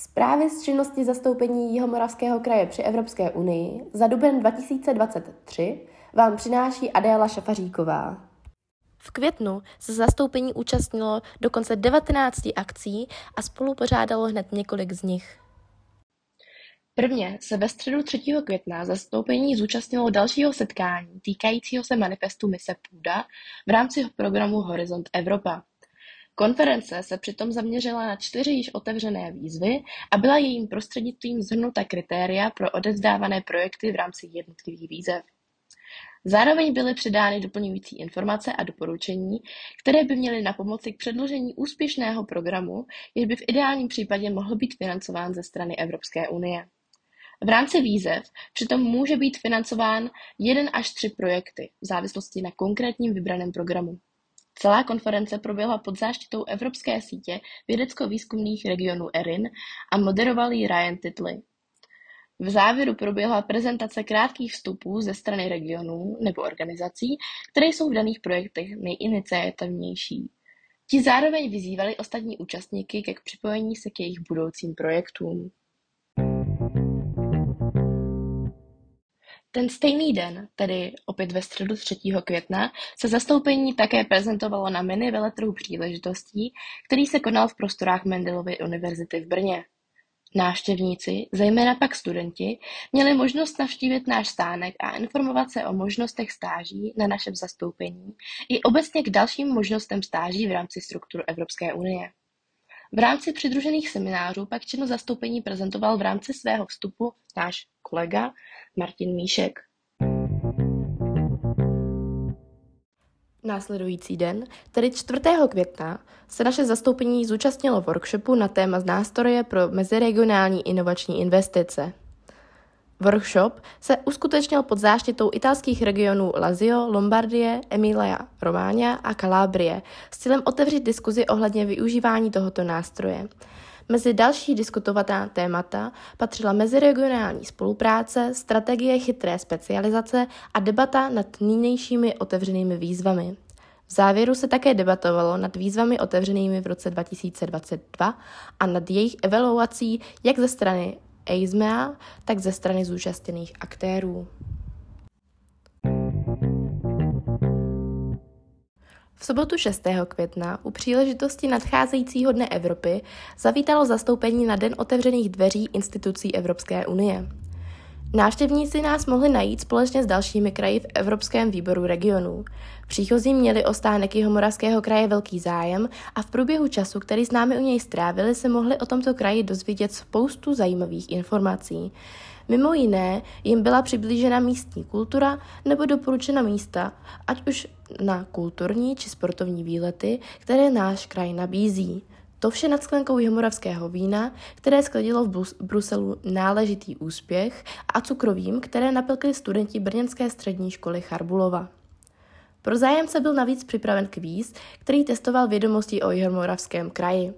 Zprávy z činnosti zastoupení Jihomoravského kraje při Evropské unii za duben 2023 vám přináší Adéla Šafaříková. V květnu se zastoupení účastnilo dokonce 19 akcí a spolu pořádalo hned několik z nich. Prvně se ve středu 3. května zastoupení zúčastnilo dalšího setkání týkajícího se manifestu Mise Půda v rámci programu Horizont Evropa. Konference se přitom zaměřila na čtyři již otevřené výzvy a byla jejím prostřednictvím zhrnuta kritéria pro odevzdávané projekty v rámci jednotlivých výzev. Zároveň byly přidány doplňující informace a doporučení, které by měly na pomoci k předložení úspěšného programu, jež by v ideálním případě mohl být financován ze strany Evropské unie. V rámci výzev přitom může být financován jeden až tři projekty v závislosti na konkrétním vybraném programu. Celá konference proběhla pod záštitou Evropské sítě vědecko-výzkumných regionů ERIN a moderoval ji Ryan Titley. V závěru proběhla prezentace krátkých vstupů ze strany regionů nebo organizací, které jsou v daných projektech nejiniciativnější. Ti zároveň vyzývali ostatní účastníky ke připojení se k jejich budoucím projektům. Ten stejný den, tedy opět ve středu 3. května, se zastoupení také prezentovalo na mini veletrhu příležitostí, který se konal v prostorách Mendelovy univerzity v Brně. Návštěvníci, zejména pak studenti, měli možnost navštívit náš stánek a informovat se o možnostech stáží na našem zastoupení i obecně k dalším možnostem stáží v rámci struktur Evropské unie. V rámci přidružených seminářů pak činnost zastoupení prezentoval v rámci svého vstupu náš kolega Martin Míšek. Následující den, tedy 4. května, se naše zastoupení zúčastnilo workshopu na téma nástroje pro meziregionální inovační investice. Workshop se uskutečnil pod záštitou italských regionů Lazio, Lombardie, Emilia, Romagna a Calabrie s cílem otevřít diskuzi ohledně využívání tohoto nástroje. Mezi další diskutovaná témata patřila meziregionální spolupráce, strategie chytré specializace a debata nad nynějšími otevřenými výzvami. V závěru se také debatovalo nad výzvami otevřenými v roce 2022 a nad jejich evaluací jak ze strany EISMEA, tak ze strany zúčastněných aktérů. V sobotu 6. května u příležitosti nadcházejícího dne Evropy zavítalo zastoupení na Den otevřených dveří institucí Evropské unie. Návštěvníci nás mohli najít společně s dalšími kraji v Evropském výboru regionů. Příchozí měli o stánek Jihomoravského kraje velký zájem a v průběhu času, který s námi u něj strávili, se mohli o tomto kraji dozvědět spoustu zajímavých informací. Mimo jiné jim byla přiblížena místní kultura nebo doporučena místa, ať už na kulturní či sportovní výlety, které náš kraj nabízí. To vše nad sklenkou jihomoravského vína, které skladilo v Bruselu náležitý úspěch a cukrovým, které napilkli studenti Brněnské střední školy Charbulova. Pro zájemce byl navíc připraven kvíz, který testoval vědomosti o jihomoravském kraji.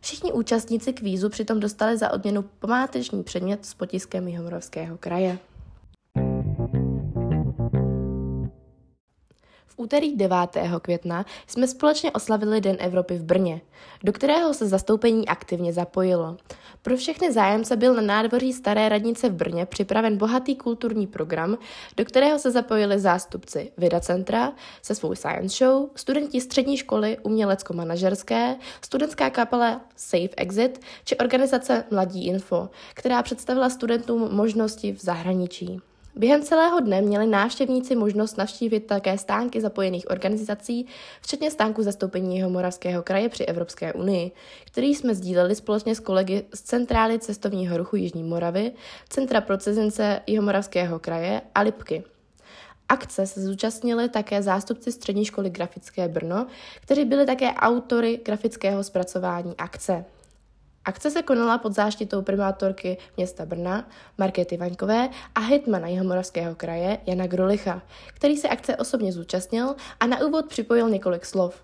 Všichni účastníci kvízu přitom dostali za odměnu památeční předmět s potiskem Jihomoravského kraje. Úterý 9. května jsme společně oslavili Den Evropy v Brně, do kterého se zastoupení aktivně zapojilo. Pro všechny zájemce byl na nádvoří Staré radnice v Brně připraven bohatý kulturní program, do kterého se zapojili zástupci Vida Centra se svou science show, studenti střední školy umělecko-manažerské, studentská kapela Safe Exit či organizace Mladí Info, která představila studentům možnosti v zahraničí. Během celého dne měli návštěvníci možnost navštívit také stánky zapojených organizací, včetně stánku zastoupení Moravského kraje při Evropské unii, který jsme sdíleli společně s kolegy z Centrály cestovního ruchu Jižní Moravy, Centra pro cizince Jihomoravského kraje a Lipky. Akce se zúčastnili také zástupci Střední školy grafické Brno, kteří byli také autory grafického zpracování akce. Akce se konala pod záštitou primátorky města Brna, Markety Vaňkové a hitmana Jihomoravského kraje Jana Grulicha, který se akce osobně zúčastnil a na úvod připojil několik slov.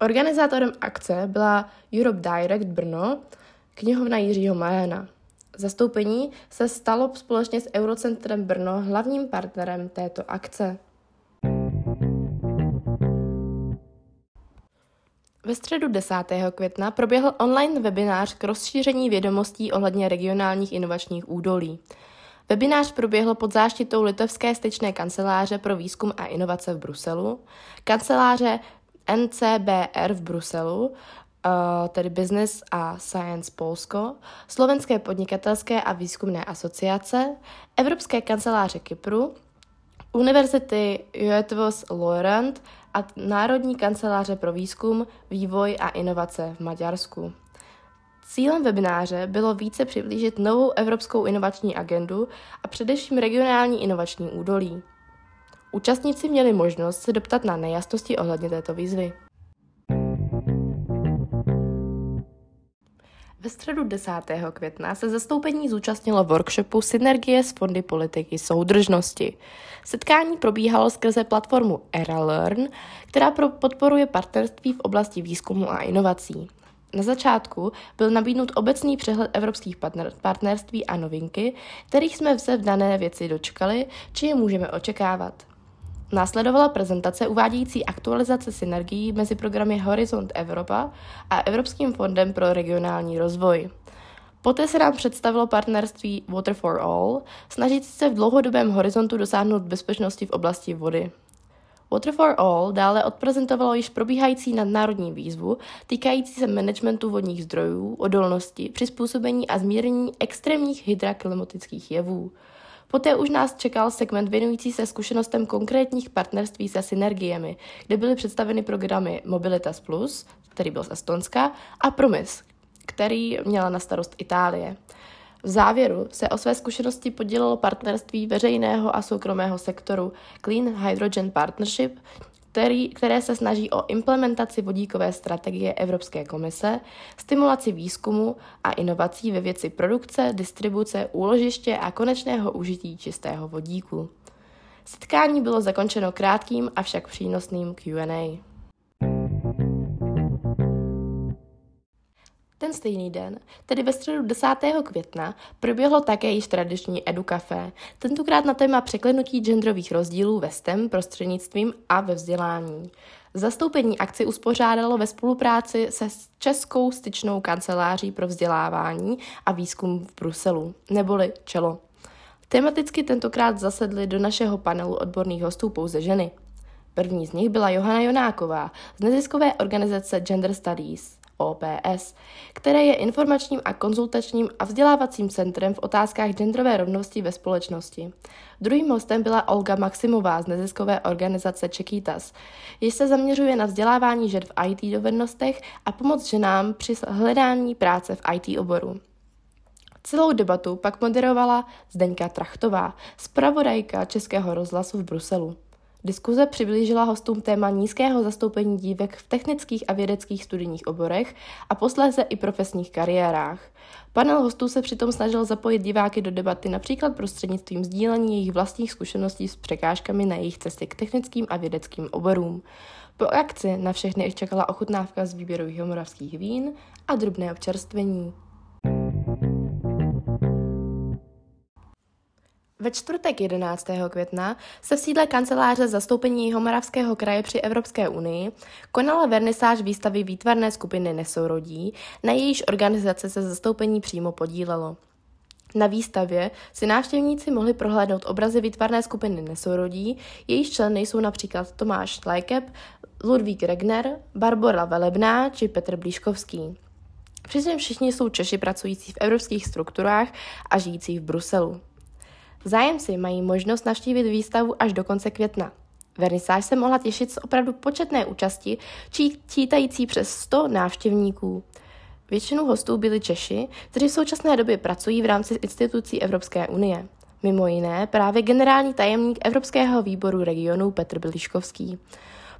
Organizátorem akce byla Europe Direct Brno, knihovna Jiřího Majena. Zastoupení se stalo společně s Eurocentrem Brno hlavním partnerem této akce. Ve středu 10. května proběhl online webinář k rozšíření vědomostí ohledně regionálních inovačních údolí. Webinář proběhl pod záštitou Litevské styčné kanceláře pro výzkum a inovace v Bruselu, kanceláře NCBR v Bruselu, eh, tedy Business a Science Polsko, Slovenské podnikatelské a výzkumné asociace, Evropské kanceláře Kypru, Univerzity Joetvos Lorand a Národní kanceláře pro výzkum, vývoj a inovace v Maďarsku. Cílem webináře bylo více přiblížit novou evropskou inovační agendu a především regionální inovační údolí. Účastníci měli možnost se doptat na nejasnosti ohledně této výzvy. Ve středu 10. května se zastoupení zúčastnilo workshopu Synergie s fondy politiky soudržnosti. Setkání probíhalo skrze platformu EraLearn, která podporuje partnerství v oblasti výzkumu a inovací. Na začátku byl nabídnut obecný přehled evropských partner, partnerství a novinky, kterých jsme se v dané věci dočkali, či je můžeme očekávat. Následovala prezentace uvádějící aktualizace synergií mezi programy Horizont Evropa a Evropským fondem pro regionální rozvoj. Poté se nám představilo partnerství Water for All, snažící se v dlouhodobém horizontu dosáhnout bezpečnosti v oblasti vody. Water for All dále odprezentovalo již probíhající nadnárodní výzvu týkající se managementu vodních zdrojů, odolnosti, přizpůsobení a zmírnění extrémních hydraklimatických jevů. Poté už nás čekal segment věnující se zkušenostem konkrétních partnerství se synergiemi, kde byly představeny programy Mobilitas Plus, který byl z Estonska, a Promis, který měla na starost Itálie. V závěru se o své zkušenosti podělilo partnerství veřejného a soukromého sektoru Clean Hydrogen Partnership, který, které se snaží o implementaci vodíkové strategie Evropské komise, stimulaci výzkumu a inovací ve věci produkce, distribuce, úložiště a konečného užití čistého vodíku. Setkání bylo zakončeno krátkým, avšak přínosným Q&A. Ten stejný den, tedy ve středu 10. května, proběhlo také již tradiční edukafé, tentokrát na téma překlenutí genderových rozdílů ve STEM prostřednictvím a ve vzdělání. Zastoupení akci uspořádalo ve spolupráci se Českou styčnou kanceláří pro vzdělávání a výzkum v Bruselu, neboli ČELO. Tematicky tentokrát zasedly do našeho panelu odborných hostů pouze ženy. První z nich byla Johana Jonáková z neziskové organizace Gender Studies. OPS, které je informačním a konzultačním a vzdělávacím centrem v otázkách genderové rovnosti ve společnosti. Druhým hostem byla Olga Maximová z neziskové organizace Čekýtas, jež se zaměřuje na vzdělávání žen v IT dovednostech a pomoc ženám při hledání práce v IT oboru. Celou debatu pak moderovala Zdeňka Trachtová, zpravodajka Českého rozhlasu v Bruselu. Diskuze přiblížila hostům téma nízkého zastoupení dívek v technických a vědeckých studijních oborech a posléze i profesních kariérách. Panel hostů se přitom snažil zapojit diváky do debaty například prostřednictvím sdílení jejich vlastních zkušeností s překážkami na jejich cestě k technickým a vědeckým oborům. Po akci na všechny čekala ochutnávka z výběru moravských vín a drobné občerstvení. Ve čtvrtek 11. května se v sídle kanceláře zastoupení Jihomoravského kraje při Evropské unii konala vernisáž výstavy výtvarné skupiny Nesourodí, na jejíž organizace se zastoupení přímo podílelo. Na výstavě si návštěvníci mohli prohlédnout obrazy výtvarné skupiny Nesourodí, jejíž členy jsou například Tomáš Tlajkep, Ludvík Regner, Barbara Velebná či Petr Blíškovský. Přičemž všichni jsou Češi pracující v evropských strukturách a žijící v Bruselu. Zájemci mají možnost navštívit výstavu až do konce května. Vernisáž se mohla těšit z opravdu početné účasti, čítající přes 100 návštěvníků. Většinu hostů byli Češi, kteří v současné době pracují v rámci institucí Evropské unie. Mimo jiné právě generální tajemník Evropského výboru regionu Petr Biliškovský.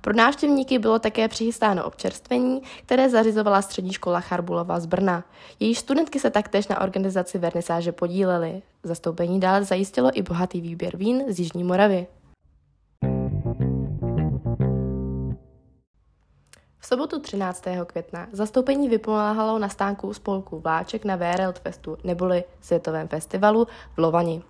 Pro návštěvníky bylo také přichystáno občerstvení, které zařizovala střední škola Charbulova z Brna. Její studentky se taktéž na organizaci vernisáže podílely. Zastoupení dále zajistilo i bohatý výběr vín z Jižní Moravy. V sobotu 13. května zastoupení vypomáhalo na stánku spolku Vláček na VRL Festu neboli Světovém festivalu v Lovani.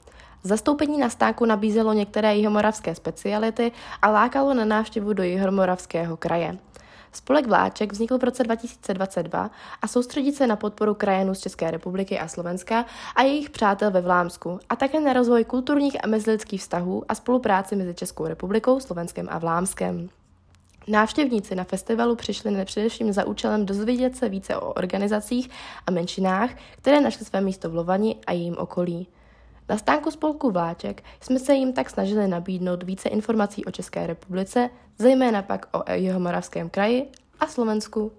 Zastoupení na stánku nabízelo některé jihomoravské speciality a lákalo na návštěvu do jihomoravského kraje. Spolek Vláček vznikl v roce 2022 a soustředí se na podporu krajanů z České republiky a Slovenska a jejich přátel ve Vlámsku a také na rozvoj kulturních a mezilidských vztahů a spolupráci mezi Českou republikou, Slovenskem a Vlámskem. Návštěvníci na festivalu přišli především za účelem dozvědět se více o organizacích a menšinách, které našly své místo v Lovani a jejím okolí. Na stánku spolku Vláček jsme se jim tak snažili nabídnout více informací o České republice, zejména pak o jeho moravském kraji a Slovensku.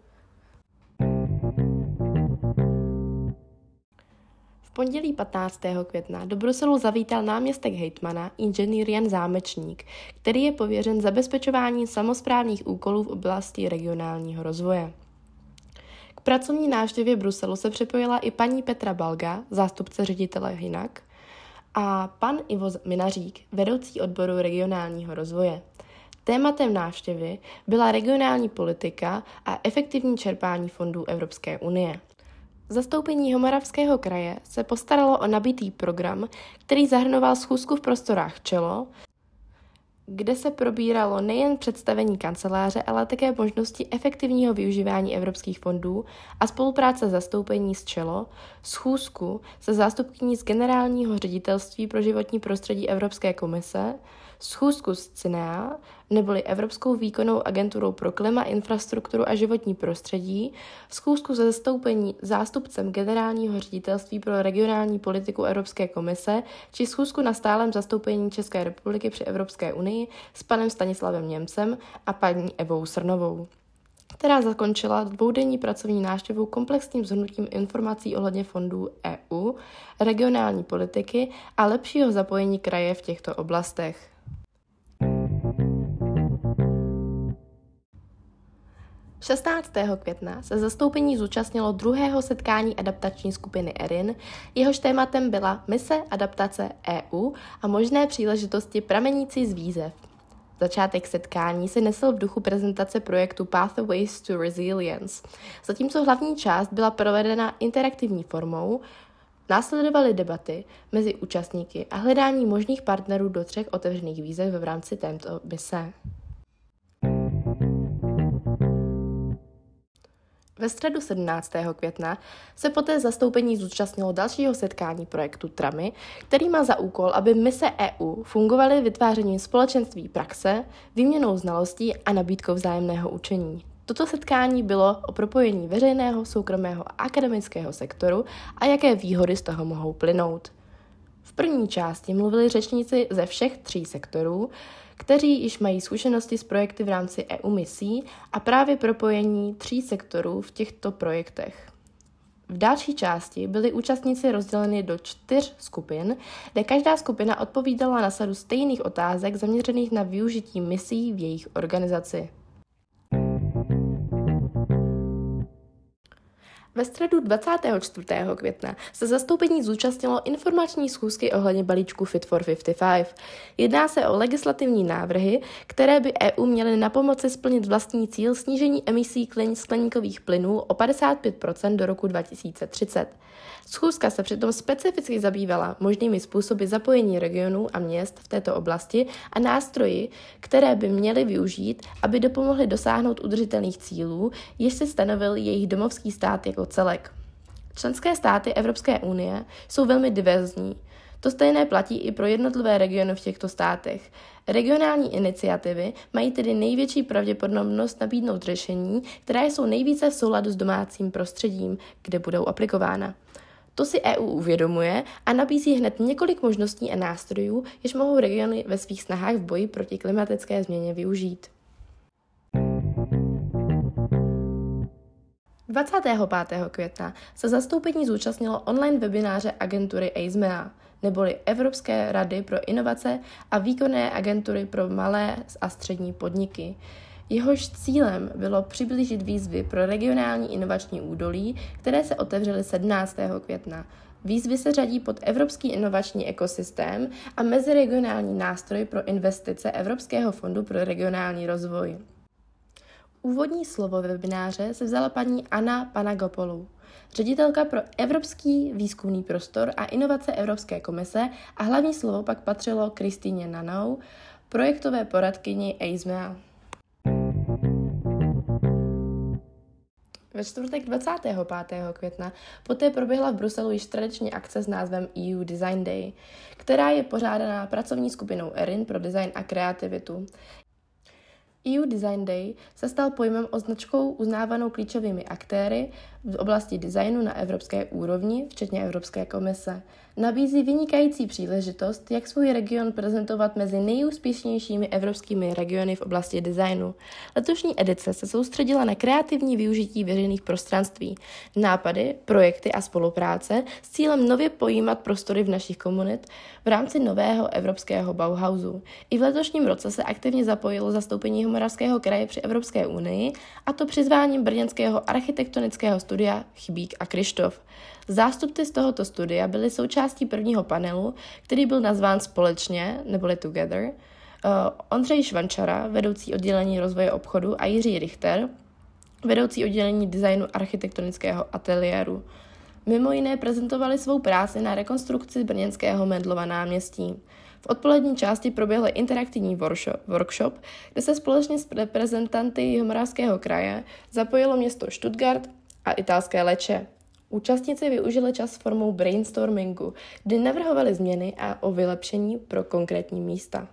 V pondělí 15. května do Bruselu zavítal náměstek hejtmana inženýr Jan Zámečník, který je pověřen zabezpečování samozprávních úkolů v oblasti regionálního rozvoje. K pracovní návštěvě Bruselu se připojila i paní Petra Balga, zástupce ředitele Hinak, a pan Ivo Minařík, vedoucí odboru regionálního rozvoje. Tématem návštěvy byla regionální politika a efektivní čerpání fondů Evropské unie. Zastoupení Homoravského kraje se postaralo o nabitý program, který zahrnoval schůzku v prostorách Čelo, kde se probíralo nejen představení kanceláře, ale také možnosti efektivního využívání evropských fondů a spolupráce zastoupení s ČELO, schůzku se zástupkyní z Generálního ředitelství pro životní prostředí Evropské komise, schůzku s CINEA, neboli Evropskou výkonnou agenturou pro klima, infrastrukturu a životní prostředí, schůzku se zastoupení zástupcem Generálního ředitelství pro regionální politiku Evropské komise či schůzku na stálem zastoupení České republiky při Evropské unii s panem Stanislavem Němcem a paní Evou Srnovou která zakončila dvoudenní pracovní návštěvu komplexním zhrnutím informací ohledně fondů EU, regionální politiky a lepšího zapojení kraje v těchto oblastech. 16. května se zastoupení zúčastnilo druhého setkání adaptační skupiny ERIN, jehož tématem byla mise adaptace EU a možné příležitosti pramenící z výzev. Začátek setkání se nesl v duchu prezentace projektu Pathways to Resilience, zatímco hlavní část byla provedena interaktivní formou, Následovaly debaty mezi účastníky a hledání možných partnerů do třech otevřených výzev v rámci této mise. Ve středu 17. května se poté zastoupení zúčastnilo dalšího setkání projektu TRAMY, který má za úkol, aby mise EU fungovaly vytvářením společenství praxe, výměnou znalostí a nabídkou vzájemného učení. Toto setkání bylo o propojení veřejného, soukromého a akademického sektoru a jaké výhody z toho mohou plynout. V první části mluvili řečníci ze všech tří sektorů, kteří již mají zkušenosti s projekty v rámci EU misí a právě propojení tří sektorů v těchto projektech. V další části byli účastníci rozděleni do čtyř skupin, kde každá skupina odpovídala na sadu stejných otázek zaměřených na využití misí v jejich organizaci. Ve středu 24. května se zastoupení zúčastnilo informační schůzky ohledně balíčku Fit for 55. Jedná se o legislativní návrhy, které by EU měly na pomoci splnit vlastní cíl snížení emisí skleníkových plynů o 55% do roku 2030. Schůzka se přitom specificky zabývala možnými způsoby zapojení regionů a měst v této oblasti a nástroji, které by měly využít, aby dopomohly dosáhnout udržitelných cílů, jež si stanovil jejich domovský stát jako celek. Členské státy Evropské unie jsou velmi diverzní. To stejné platí i pro jednotlivé regiony v těchto státech. Regionální iniciativy mají tedy největší pravděpodobnost nabídnout řešení, která jsou nejvíce v souladu s domácím prostředím, kde budou aplikována. To si EU uvědomuje a nabízí hned několik možností a nástrojů, jež mohou regiony ve svých snahách v boji proti klimatické změně využít. 25. května se zastoupení zúčastnilo online webináře agentury EISMEA, neboli Evropské rady pro inovace a výkonné agentury pro malé a střední podniky. Jehož cílem bylo přiblížit výzvy pro regionální inovační údolí, které se otevřely 17. května. Výzvy se řadí pod Evropský inovační ekosystém a meziregionální nástroj pro investice Evropského fondu pro regionální rozvoj. Úvodní slovo webináře se vzala paní Anna Panagopolou, ředitelka pro Evropský výzkumný prostor a inovace Evropské komise a hlavní slovo pak patřilo Kristýně Nanou, projektové poradkyni EISMEA. Ve čtvrtek 25. května poté proběhla v Bruselu již tradiční akce s názvem EU Design Day, která je pořádaná pracovní skupinou ERIN pro design a kreativitu. EU Design Day se stal pojmem označkou uznávanou klíčovými aktéry v oblasti designu na evropské úrovni, včetně Evropské komise. Nabízí vynikající příležitost, jak svůj region prezentovat mezi nejúspěšnějšími evropskými regiony v oblasti designu. Letošní edice se soustředila na kreativní využití veřejných prostranství, nápady, projekty a spolupráce s cílem nově pojímat prostory v našich komunit v rámci nového evropského Bauhausu. I v letošním roce se aktivně zapojilo zastoupení Moravského kraje při Evropské unii, a to přizváním brněnského architektonického studia Chybík a Krištof. Zástupci z tohoto studia byli součástí prvního panelu, který byl nazván společně, neboli Together, uh, Ondřej Švančara, vedoucí oddělení rozvoje obchodu a Jiří Richter, vedoucí oddělení designu architektonického ateliéru. Mimo jiné prezentovali svou práci na rekonstrukci brněnského Mendlova náměstí. V odpolední části proběhl interaktivní workshop, kde se společně s reprezentanty Jihomoravského kraje zapojilo město Stuttgart a italské Leče. Účastníci využili čas formou brainstormingu, kdy navrhovali změny a o vylepšení pro konkrétní místa.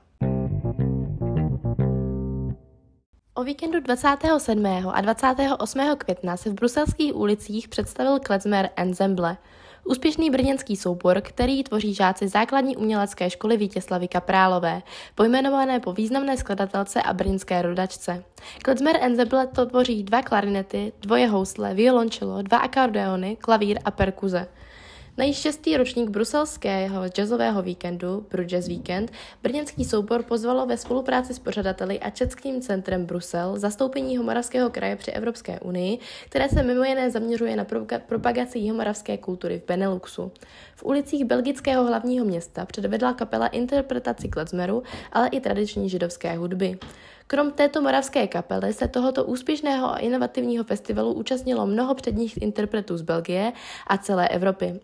O víkendu 27. a 28. května se v bruselských ulicích představil Klezmer Ensemble – Úspěšný brněnský soubor, který tvoří žáci základní umělecké školy Vítěslavy Kaprálové, pojmenované po významné skladatelce a brněnské rodačce. Klezmer Ensemble to tvoří dva klarinety, dvoje housle, violončelo, dva akordeony, klavír a perkuze. Na již šestý ročník bruselského jazzového víkendu, Bru Jazz Weekend, brněnský soubor pozvalo ve spolupráci s pořadateli a Českým centrem Brusel zastoupení Jihomoravského kraje při Evropské unii, které se mimo jiné zaměřuje na propagaci jihomoravské kultury v Beneluxu. V ulicích belgického hlavního města předvedla kapela interpretaci klezmeru, ale i tradiční židovské hudby. Krom této moravské kapely se tohoto úspěšného a inovativního festivalu účastnilo mnoho předních interpretů z Belgie a celé Evropy.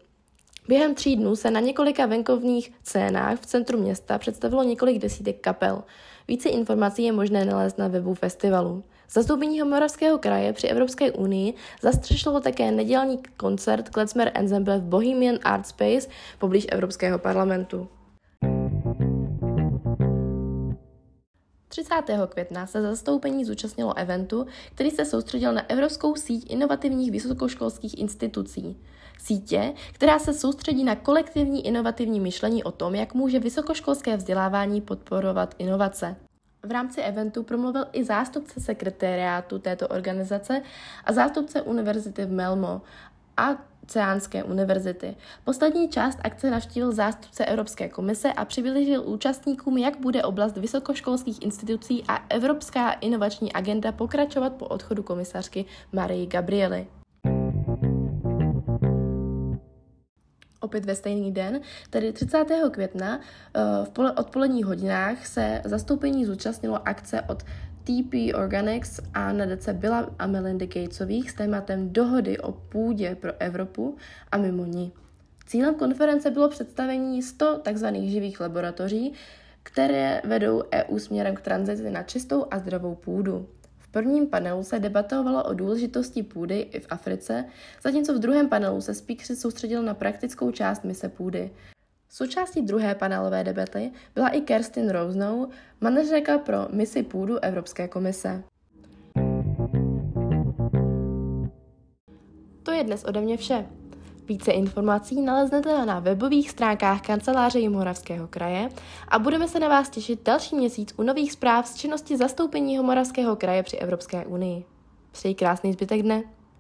Během tří dnů se na několika venkovních scénách v centru města představilo několik desítek kapel. Více informací je možné nalézt na webu festivalu. Zastoupení Moravského kraje při Evropské unii zastřešilo také nedělní koncert Klezmer Ensemble v Bohemian Art Space poblíž Evropského parlamentu. 30. května se zastoupení zúčastnilo eventu, který se soustředil na Evropskou síť inovativních vysokoškolských institucí. Sítě, která se soustředí na kolektivní inovativní myšlení o tom, jak může vysokoškolské vzdělávání podporovat inovace. V rámci eventu promluvil i zástupce sekretariátu této organizace a zástupce univerzity v Melmo a Ceánské univerzity. Poslední část akce navštívil zástupce Evropské komise a přiblížil účastníkům, jak bude oblast vysokoškolských institucí a Evropská inovační agenda pokračovat po odchodu komisařky Marie Gabriely. opět ve stejný den, tedy 30. května eh, v odpoledních hodinách se zastoupení zúčastnilo akce od TP Organics a nadace Billa a Melinda Gatesových s tématem dohody o půdě pro Evropu a mimo ní. Cílem konference bylo představení 100 tzv. živých laboratoří, které vedou EU směrem k tranzici na čistou a zdravou půdu prvním panelu se debatovalo o důležitosti půdy i v Africe, zatímco v druhém panelu se speakeři soustředil na praktickou část mise půdy. Součástí druhé panelové debaty byla i Kerstin Rosnou, manažerka pro misi půdu Evropské komise. To je dnes ode mě vše. Více informací naleznete na webových stránkách kanceláře Jihomoravského kraje a budeme se na vás těšit další měsíc u nových zpráv z činnosti zastoupení Jihomoravského kraje při Evropské unii. Přeji krásný zbytek dne.